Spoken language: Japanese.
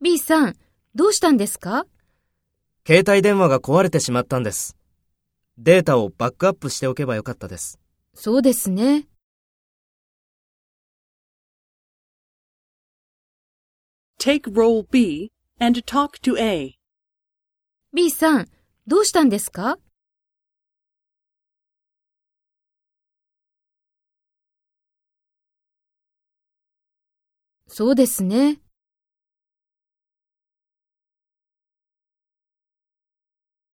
B さん、どうしたんですか？携帯電話が壊れてしまったんです。データをバックアップしておけばよかったです。そうですね。Take role B and talk to A. B さん、どうしたんですか？そうですね。